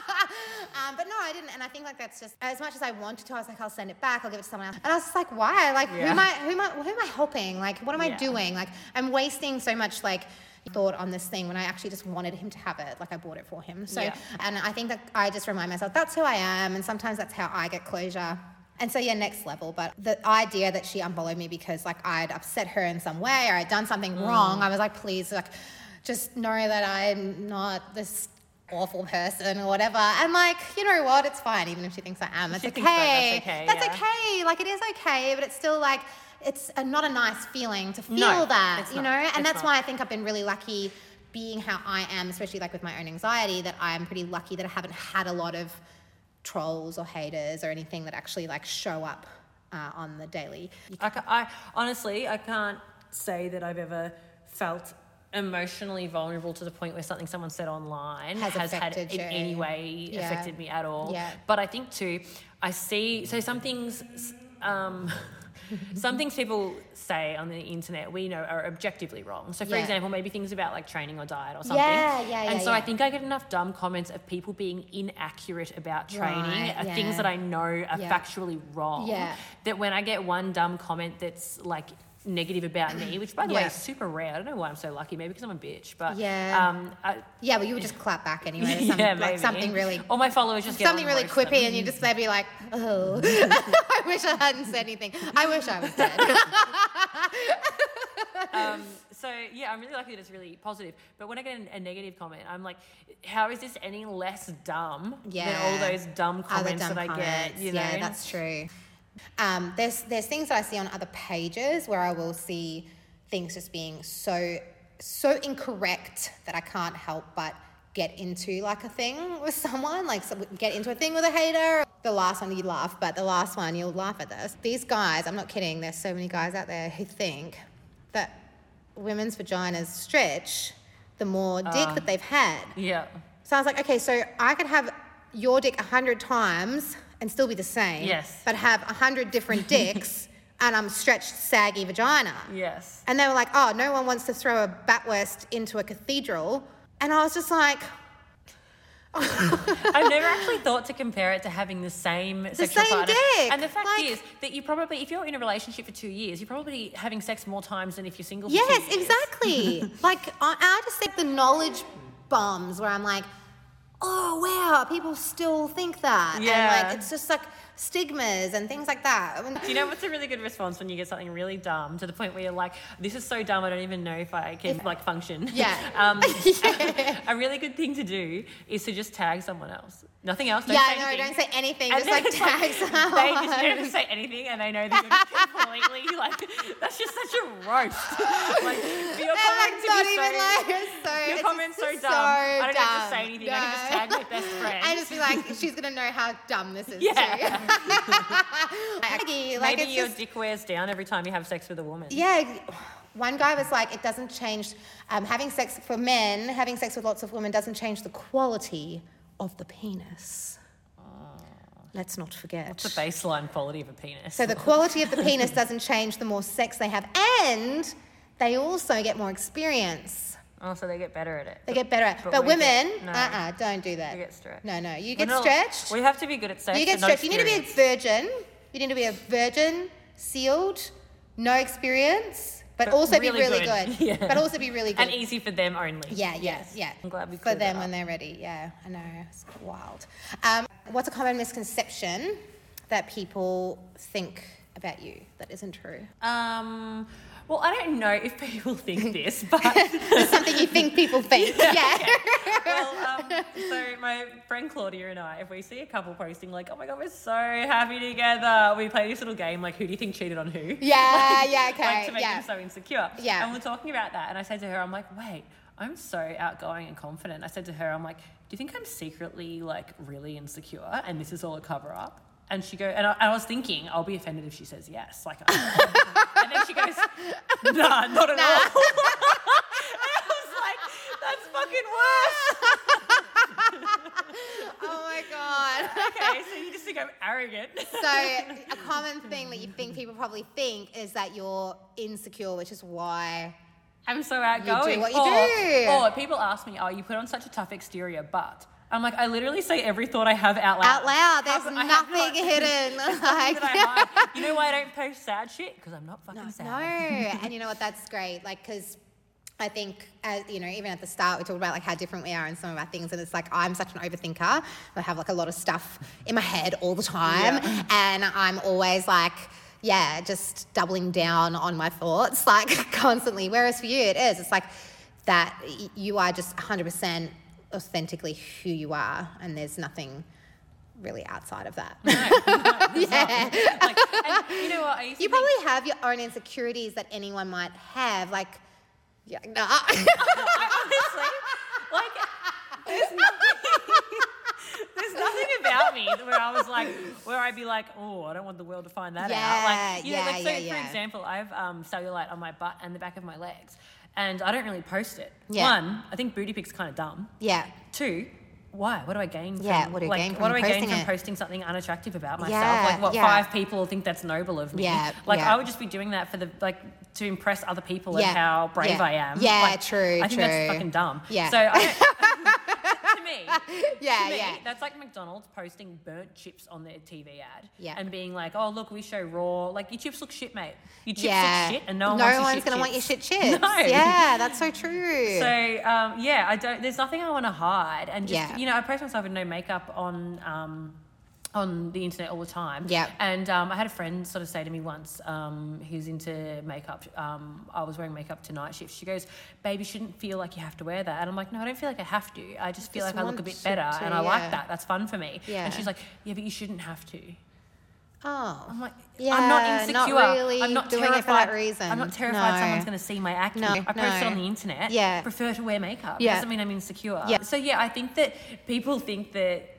um, but no, I didn't. And I think like that's just as much as I wanted to. I was like, I'll send it back. I'll give it to someone else. And I was just like, why? Like, who am I? Who am I? Who am I helping? Like, what am I Yeah. doing? Like, I'm wasting so much like thought on this thing when I actually just wanted him to have it. Like, I bought it for him. So, Yeah. and I think that I just remind myself that's who I am, and sometimes that's how I get closure. And so yeah, next level. But the idea that she unfollowed me because like I'd upset her in some way or I'd done something Mm. wrong, I was like, please, like, just know that I'm not this awful person or whatever. And like, you know what? It's fine, even if she thinks I am. It's okay. that's okay, That's yeah. okay. Like it is okay, but it's still like it's a, not a nice feeling to feel No, that, you not. know. And It's that's not. why I think I've been really lucky being how I am, especially like with my own anxiety, that I'm pretty lucky that I haven't had a lot of trolls or haters or anything that actually like show up uh, on the daily. I, I honestly, I can't say that I've ever felt emotionally vulnerable to the point where something someone said online Has has, had in you. any way Yeah. affected me at all. Yeah. But I think too, I see. So some things. Um, <laughs> some things people say on the internet we know are objectively wrong. So, for Yeah. example, maybe things about like training or diet or something. Yeah, yeah, And yeah, so I think I get enough dumb comments of people being inaccurate about training, Right, yeah. things that I know are Yeah. factually wrong Yeah. that when I get one dumb comment that's like negative about me, which by the way is super rare. I don't know why I'm so lucky. Maybe because I'm a bitch. But Yeah. um, I, Yeah, well, you would just clap back <laughs> anyway. Some, yeah, like maybe. something really All my followers just something really them. quippy, and you just maybe like, oh, <laughs> I wish I hadn't said anything. I wish I was dead. <laughs> um, so yeah, I'm really lucky that it's really positive. But when I get a, a negative comment, I'm like, how is this any less dumb than all those dumb comments dumb that I comments. get? You know, Yeah, that's true. Um, there's there's things that I see on other pages where I will see things just being so so incorrect that I can't help but get into like a thing with someone, like so get into a thing with a hater. The last one you laugh, but the last one you'll laugh at this. These guys, I'm not kidding. There's so many guys out there who think that women's vaginas stretch the more dick Ah. that they've had. yeah. So I was like, okay, so I could have your dick a hundred times and still be the same. Yes. But have a hundred different <laughs> dicks and I'm stretched, saggy vagina. Yes. And they were like, oh, no one wants to throw a bratwurst into a cathedral. And I was just like, <laughs> I've never <laughs> actually thought to compare it to having the same sexual same partner. dick. And the fact Like- is that you probably, if you're in a relationship for two years, you're probably having sex more times than if you're single. For yes, exactly. like, I, I just think the knowledge bombs where I'm like, oh, wow, people still think that. And Yeah. like, it's just like stigmas and things like that. I mean, Do you know what's a really good response when you get something really dumb to the point where you're like, this is so dumb, I don't even know if I can like function. <laughs> Yeah. <laughs> um, <laughs> Yeah. A really good thing to do is to just tag someone else. Nothing else. Don't yeah, no, anything. don't say anything. And Just like tag They someone. just don't say anything, and they know just completely like. That's just such a roast. like your And comment not even so, like so. your comment's so dumb. I don't have to say anything. No. I can just tag my best friend. I just be like, she's gonna know how dumb this is Yeah. Maggie, like Maybe your just, dick wears down every time you have sex with a woman. yeah. One guy was like, it doesn't change. Um, having sex for men, having sex with lots of women doesn't change the quality of the penis. Let's not forget. What's The baseline quality of a penis. So the quality of the penis doesn't change the more sex they have, and they also get more experience. Oh, so they get better at it. They get better at. But But, we get- women, no. uh-uh, don't do that. We get stretched. No, no, you get not- stretched. We have to be good at sex. You get but no stretched. You need to be a virgin. You need to be a virgin, sealed, no experience, but, But also really be really good. good. <laughs> Yeah. But also be really good. And easy for them only. Yeah, yeah, Yes. yeah. I'm glad we For cleared that them up. when they're ready. Yeah, I know. It's wild. Um, what's a common misconception that people think about you that isn't true? Um, well, I don't know if people think <laughs> this, but It's something you think people think. <laughs> Yeah. well, um, so my friend Claudia and I, if we see a couple posting like, "Oh my god, we're so happy together," we play this little game like, "Who do you think cheated on who?" Yeah, yeah, <laughs> okay. like to make yeah. them so insecure. Yeah. And we're talking about that, and I said to her, "I'm like, wait." I'm so outgoing and confident. I said to her, I'm like, do you think I'm secretly like really insecure and this is all a cover up? And she go, and I, and I was thinking, I'll be offended if she says yes. Like, she goes, <laughs> nah, not at all. and <laughs> <laughs> I was like, that's fucking worse. Oh my god. Okay, so you just think I'm arrogant. So a common thing that you think people probably think is that you're insecure, which is why. I'm so outgoing. You do what you or, do. Or people ask me, oh, you put on such a tough exterior, but. I'm like, I literally say every thought I have out loud. Out loud, there's How could- I have nothing not- hidden. There's Like- that I hide. You know why I don't post sad shit? Because I'm not fucking No, sad. No, and you know what? That's great. Like, because I think, as you know, even at the start, we talked about like how different we are in some of our things, and it's like I'm such an overthinker. I have like a lot of stuff in my head all the time, and I'm always like. Yeah, just doubling down on my thoughts, <laughs> like constantly. Whereas for you, it is. It's like that you are just 100% authentically who you are, and there's nothing really outside of that. <laughs> yeah. Like, and you know what? I used You think- probably have your own insecurities that anyone might have. Like, yeah, nah. <laughs> honestly, like, there's nothing, <laughs> there's nothing about me where I was like, where I'd be like, oh, I don't want the world to find that out. Like, you know, yeah, like, so yeah, for example, I have um, cellulite on my butt and the back of my legs, and I don't really post it. Yeah. One, I think booty pics kind of dumb. yeah. Two, why? What do I gain? Yeah, from, what do you like, gain What do I gain from it? posting something unattractive about myself? Yeah, like, what yeah. five people think that's noble of me? Yeah, Like, yeah. I would just be doing that for the like to impress other people Yeah, and how brave yeah. I am. Yeah, Like, true, I think that's fucking dumb. Yeah. So I <laughs> me, <laughs> Yeah, me, yeah. that's like McDonald's posting burnt chips on their TV ad. Yeah. And being like, oh look, we show raw. Like your chips look shit, mate. Your chips yeah. look shit, and no one no wants one's gonna want your shit <laughs> chips. No. Yeah, that's so true. So um, yeah, I don't. There's nothing I want to hide, and just Yeah. you know, I post myself in no makeup on um, on the internet all the time. Yeah. And um, I had a friend sort of say to me once, um, who's into makeup. Um, I was wearing makeup to night shift. She goes, "Baby, you shouldn't feel like you have to wear that." And I'm like, "No, I don't feel like I have to. I just feel Just like I look a bit to, better, and I yeah. like that. That's fun for me." Yeah. And she's like, "Yeah, but you shouldn't have to." oh. I'm like, Yeah, I'm not not insecure. really I'm not doing it for that reason. I'm not terrified No. someone's going to see my acne. No, I post it on the internet. Yeah. Prefer to wear makeup. Yeah. Doesn't mean I'm insecure. Yeah. So yeah, I think that people think that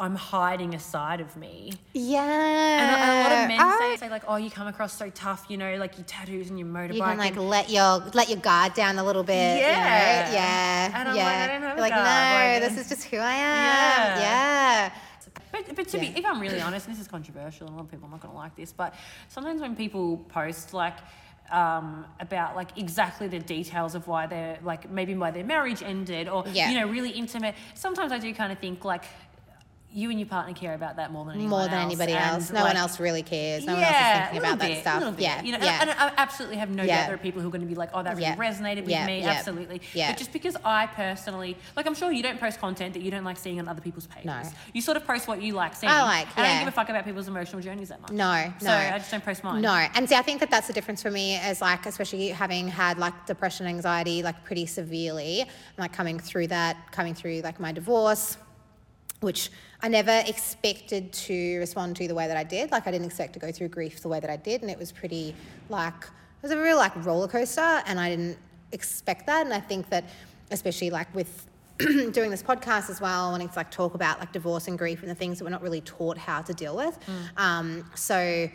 I'm hiding a side of me. Yeah. And a, and a lot of men Ah. say, say like, oh, you come across so tough, you know, like your tattoos and your motorbike. you can like and- let your let your guard down a little bit. you know? Yeah. Yeah. And I'm yeah. like, I don't have You're like, guard, no, like- this is just who I am. Yeah. Yeah. But, but to Yeah. be, if I'm really honest, and this is controversial, and a lot of people are not going to like this, but sometimes when people post like um, about like exactly the details of why they're like maybe why their marriage ended, or Yeah. you know really intimate, sometimes I do kind of think like you and your partner care about that more than anyone More than else, anybody and, else. No like, one else really cares. No yeah, one else is thinking about that bit, a stuff. Yeah. you know, yeah. and, I absolutely have no Yeah. doubt there are people who are going to be like, "Oh, that really Yeah. resonated with me." Absolutely. Yeah. But just because I personally, like, I'm sure you don't post content that you don't like seeing on other people's pages. No. You sort of post what you like seeing. I like, And I don't give a fuck about people's emotional journeys that much. No, So no. I just don't post mine. No, and see, I think that that's the difference for me, is like, especially having had like depression, anxiety, like pretty severely, and like coming through that, coming through like my divorce, which I never expected to respond to the way that I did. Like, I didn't expect to go through grief the way that I did, and it was pretty like it was a real like roller coaster, and I didn't expect that. And I think that, especially like with <clears throat> doing this podcast as well, wanting to like talk about like divorce and grief and the things that we're not really taught how to deal with. Mm. Um, so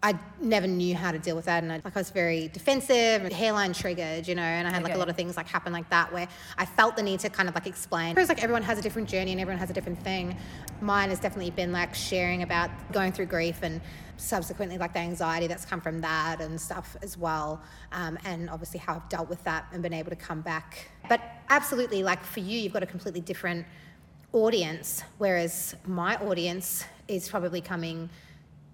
I never knew how to deal with that, and I, like I was very defensive, hairline triggered, you know, and I had like a lot of things like happen like that where I felt the need to kind of like explain. Because like everyone has a different journey and everyone has a different thing. Mine has definitely been like sharing about going through grief and subsequently like the anxiety that's come from that and stuff as well, um, and obviously how I've dealt with that and been able to come back. But absolutely, like for you, you've got a completely different audience, whereas my audience is probably coming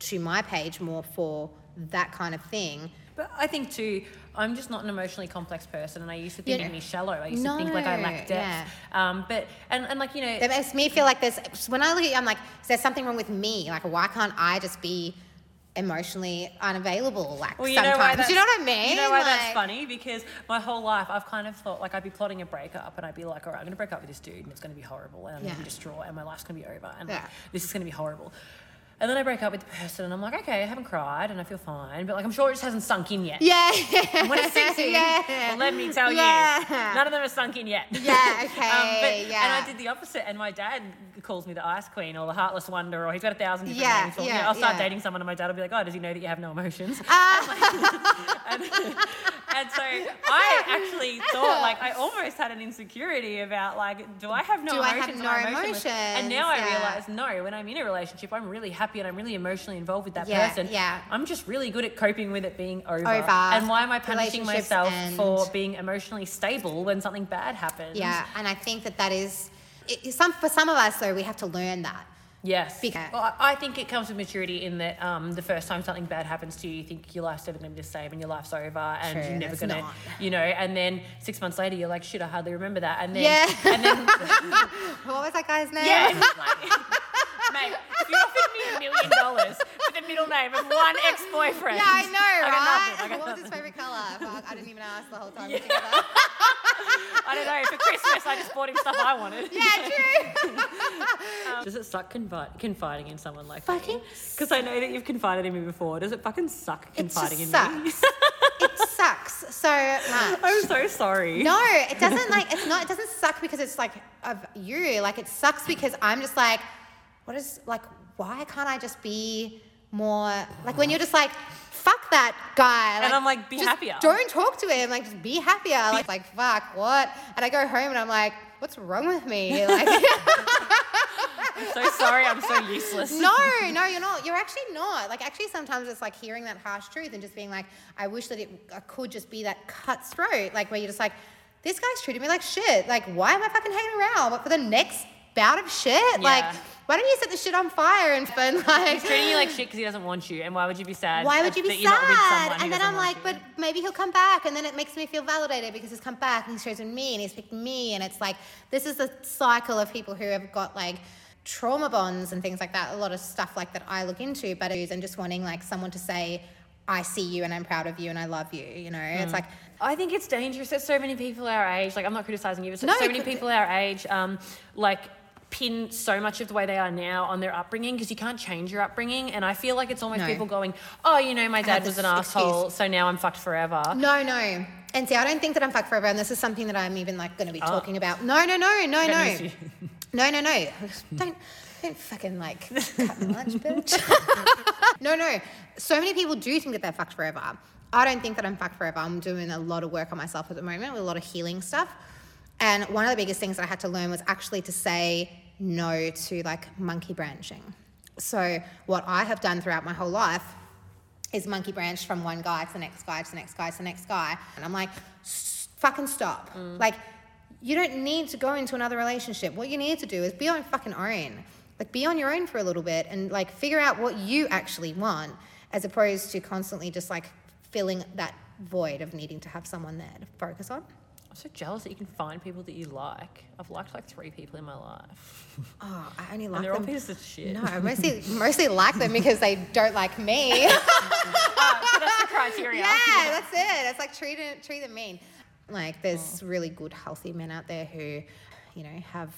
to my page more for that kind of thing. But I think too, I'm just not an emotionally complex person, and I used to think Yeah. of me shallow. I used to think like I No, lack depth. Um, but and, and like you know, It makes me feel like there's when I look at you, I'm like, is there something wrong with me? Like, why can't I just be emotionally unavailable? Like Well, you sometimes, know you know what I mean? You know why that's funny? Because my whole life I've kind of thought like I'd be plotting a breakup and I'd be like, all right, I'm gonna break up with this dude and it's gonna be horrible and I'm gonna be distraught and my life's gonna be over and like, this is gonna be horrible. And then I break up with the person and I'm like, okay, I haven't cried and I feel fine, but like I'm sure it just hasn't sunk in yet. Yeah. And when it sinks in, yeah. well, let me tell Yeah. you, none of them have sunk in yet. Yeah, okay, <laughs> but, yeah. And I did the opposite, and my dad calls me the ice queen or the heartless wonder, or he's got a thousand different Yeah, names for me. yeah, I'll start yeah. dating someone, and my dad will be like, "Oh, does he know that you have no emotions?" Ah. <laughs> <laughs> and, and so I actually thought, like, I almost had an insecurity about, like, do I have no Do I have emotions? no emotions. And now I realize, no, when I'm in a relationship, I'm really happy and I'm really emotionally involved with that Yeah, person. yeah. I'm just really good at coping with it being over. Over. And why am I punishing myself end. for being emotionally stable when something bad happens? Yeah, and I think that that is it, some for some of us though we have to learn that. Yes. Because- well, I I think it comes with maturity in that um, the first time something bad happens to you, you think your life's never going to be the same and your life's over and True, you're never going to, you know, and then six months later, you're like, shit, I hardly remember that. And then, Yeah. and then, <laughs> What was that guy's name? yeah, <laughs> mate, if you offered me a million dollars for the middle name of one ex boyfriend, Yeah, I know, I right? nothing, I got what was his favorite color? Fuck, I didn't even ask the whole time. Yeah. Yeah, <laughs> I don't know, for Christmas, I just bought him stuff I wanted. yeah true. <laughs> Um, Does it suck confi- confiding in someone like Fucking? Because I know that you've confided in me before. Does it fucking suck It confiding just in me? sucks. it <laughs> sucks so much. I'm so sorry. No, it doesn't like it's not it doesn't suck because it's like of you. Like it sucks because I'm just like, what is like why can't I just be more like when you're just like, fuck that guy. And I'm like, be just happier. Don't talk to him. Like just be happier. Like, like fuck, what? And I go home and I'm like, what's wrong with me? <laughs> Like I'm so sorry. I'm so useless. <laughs> No, no, you're not. You're actually not. Like, actually, sometimes it's like hearing that harsh truth and just being like, I wish that it I could just be that cutthroat, like where you're just like, this guy's treating me like shit. Like, why am I fucking hanging around? But for the next bout of shit, like, why don't you set the shit on fire and spend like? He's treating you like <laughs> shit because he doesn't want you. And why would you be sad? Why would you be you're not with someone sad? And then I'm like, but maybe he'll come back, and then it makes me feel validated because he's come back and he's chosen me and he's picked me, and it's like this is the cycle of people who have got like trauma bonds and things like that. A lot of stuff like that I look into, but and just wanting like someone to say, I see you and I'm proud of you and I love you. You know, it's Hmm. like I think it's dangerous that so many people our age, like I'm not criticizing you, but so, No, so many people our age, um, like pin so much of the way they are now on their upbringing because you can't change your upbringing. And I feel like it's almost No. people going, oh, you know, my dad was an asshole, so now I'm fucked forever. No, no. And see, I don't think that I'm fucked forever, and this is something that I'm even like going to be Oh. talking about. No, no, no, no, no, news for you. <laughs> no, no, no. Don't, don't fucking like cut my lunch, <laughs> bitch. no, no. So many people do think that they're fucked forever. I don't think that I'm fucked forever. I'm doing a lot of work on myself at the moment with a lot of healing stuff. And one of the biggest things that I had to learn was actually to say no to like monkey branching. So what I have done throughout my whole life is monkey branched from one guy to the next guy to the next guy to the next guy. And I'm like, fucking stop. Mm. Like, you don't need to go into another relationship. What you need to do is be on fucking own. Like, be on your own for a little bit and like figure out what you actually want as opposed to constantly just like filling that void of needing to have someone there to focus on. I'm so jealous that you can find people that you like. I've liked like three people in my life. <laughs> Oh, I only like And they're all them. pieces of shit. No, I mostly mostly like them because they don't like me. Ah, <laughs> so that's the criteria. Yeah, that's it. It's like treat it, treat them mean. Like there's really good, healthy men out there who, you know, have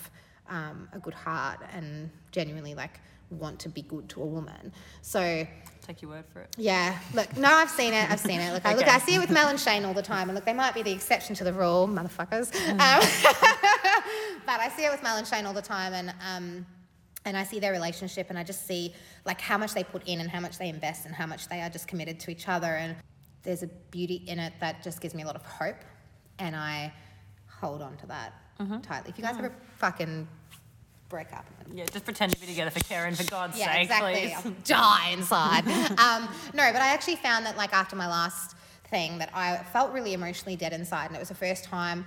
um, a good heart and genuinely like want to be good to a woman. So Take your word for it. yeah, look, no, I've seen it. I've seen it. Look, I look, I see it with Mel and Shane all the time, and look, they might be the exception to the rule, motherfuckers. Um, <laughs> but I see it with Mel and Shane all the time, and um, and I see their relationship, and I just see like how much they put in and how much they invest and how much they are just committed to each other, and there's a beauty in it that just gives me a lot of hope, and I hold on to that Mm-hmm. tightly. If you guys ever fucking break up, Yeah, just pretend to be together for Karen, for God's yeah, sake, exactly. please. Die inside. <laughs> um, no, but I actually found that like after my last thing that I felt really emotionally dead inside, and it was the first time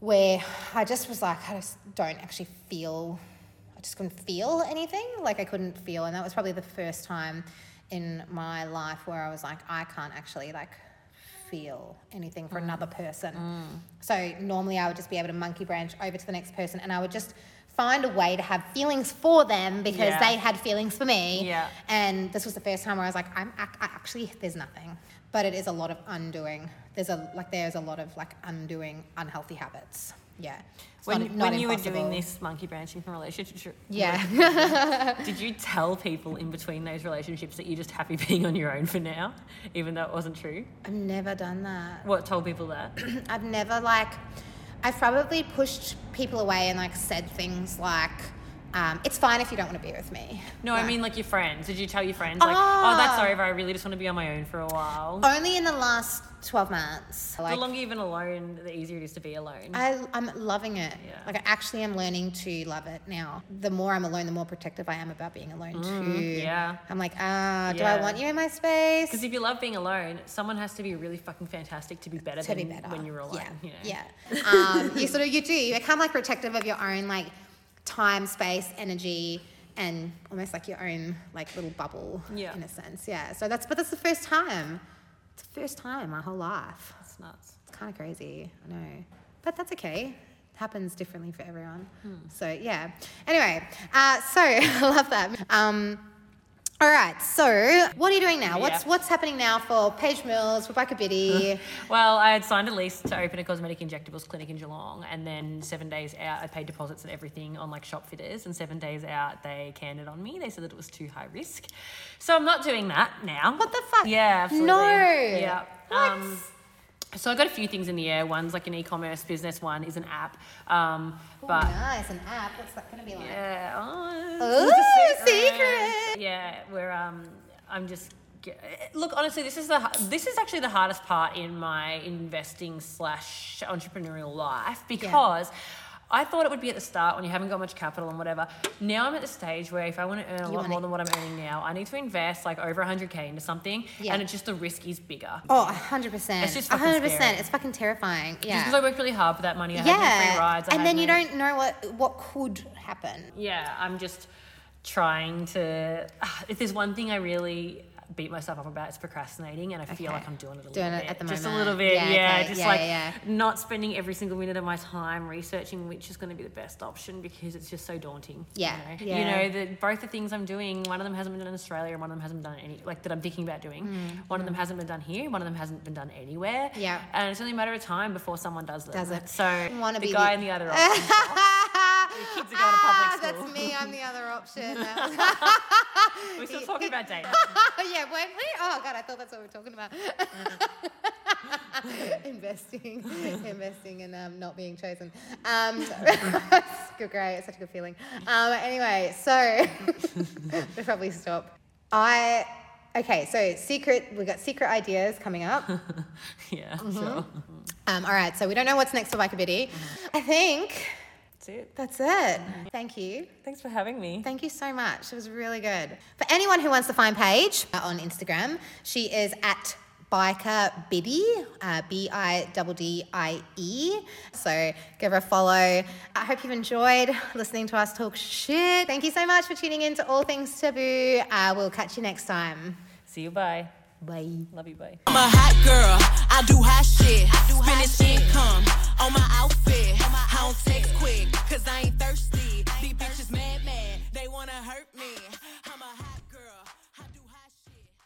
where I just was like, I just don't actually feel. I just couldn't feel anything. Like I couldn't feel, and that was probably the first time in my life where I was like, I can't actually like feel anything for another person. So normally I would just be able to monkey branch over to the next person and I would just find a way to have feelings for them because Yeah. they had feelings for me. Yeah. And this was the first time where I was like, I'm ac- I actually there's nothing. But it is a lot of undoing. There's a like there's a lot of like undoing unhealthy habits. Yeah. It's When, not- not when you were doing this monkey branching from relationship, <laughs> Yeah. <laughs> did you tell people in between those relationships that you're just happy <laughs> being on your own for now, even though it wasn't true? I've never done that. What told people that? <clears throat> I've never like I've probably pushed people away and like said things like um, it's fine if you don't want to be with me. No, I mean like your friends. Did you tell your friends like, oh, that's Ah. over. I really just want to be on my own for a while. only in the last 12 months. Like the longer you've been alone, the easier it is to be alone. I, I'm loving it. Yeah. Like I actually am learning to love it now. The more I'm alone, the more protective I am about being alone too. yeah. I'm like, ah, do I want you in my space? Because if you love being alone, someone has to be really fucking fantastic to be better to than be better when you're alone. Yeah, you know? yeah. Um, you sort of you do. You become like protective of your own like time, space, energy, and almost like your own like little bubble. Yeah. In a sense, yeah. So that's but that's the first time. It's the first time my whole life. It's nuts. It's kind of crazy. I know, but that's okay. It happens differently for everyone. Hmm. So yeah. Anyway, uh, so <laughs> I love that. Um, all right. So what are you doing now? What's Yeah. what's happening now for Paige Mills, Rebecca <laughs> Biddy? Well, I had signed a lease to open a cosmetic injectables clinic in Geelong, and then seven days out, I paid deposits and everything on like shop fitters, and seven days out, they canned it on me. They said that it was too high risk, so I'm not doing that now. What the fuck? Yeah, absolutely. No. Yeah. What? Um, so I've got a few things in the air. One's like an e-commerce business. One is an app. Um, but nice, an app. What's that going to be like? yeah, oh, Ooh, a secret. Yeah, where um, I'm just look. Honestly, this is the this is actually the hardest part in my investing slash entrepreneurial life because. I thought it would be at the start when you haven't got much capital and whatever. Now I'm at the stage where if I want to earn a You lot more than what I'm earning now, I need to invest like over 100k into something, Yeah. and it's just the risk is bigger. Oh, 100%. It's just fucking 100%. scary. It's fucking terrifying. Just Yeah. because I worked really hard for that money, I yeah. free rides. I and then you no- don't know what what could happen. yeah, I'm just trying to. Ah, if there's one thing I really beat myself up about, it's procrastinating, and I feel Okay. like I'm doing it a Doing little it bit. at the moment. just a little bit, Yeah, yeah. okay. Just Yeah, like yeah. not spending every single minute of my time researching which is going to be the best option because it's just so daunting. Yeah, you know, yeah. You know the, both the things I'm doing, one of them hasn't been done in Australia, and one of them hasn't been done any like that I'm thinking about doing. One of them hasn't been done here, one of them hasn't been done anywhere. Mm. Yeah. and it's only a matter of time before someone does them. Does it. So the be guy the- in the other <laughs> option. Kids are going to public Ah, school. That's me. I'm the other option. <laughs> We're still talking about dating. <laughs> yeah, weren't we? Oh god, I thought that's what we were talking about. <laughs> investing, investing, and um, not being chosen. Um, it's good, great. It's such a good feeling. Um, anyway, so we'll probably stop. I okay. So secret. We got secret ideas coming up. yeah, Mm-hmm. sure. Um, all right. So we don't know what's next for Biker Biddie. I think That's it. that's it. Thank you. Thanks for having me. Thank you so much. It was really good. For anyone who wants to find Paige uh, on Instagram, she is at Biker Biddie, uh, B I D D I E. So give her a follow. I hope you've enjoyed listening to us talk shit. Thank you so much for tuning in to All Things Taboo. Uh, we'll catch you next time. See you. Bye. Bye. Love you. Bye. I'm a hot girl, I do hot shit. Spending income on my outfit. I don't text quick, cause I ain't thirsty. These bitches mad, mad, they wanna hurt me.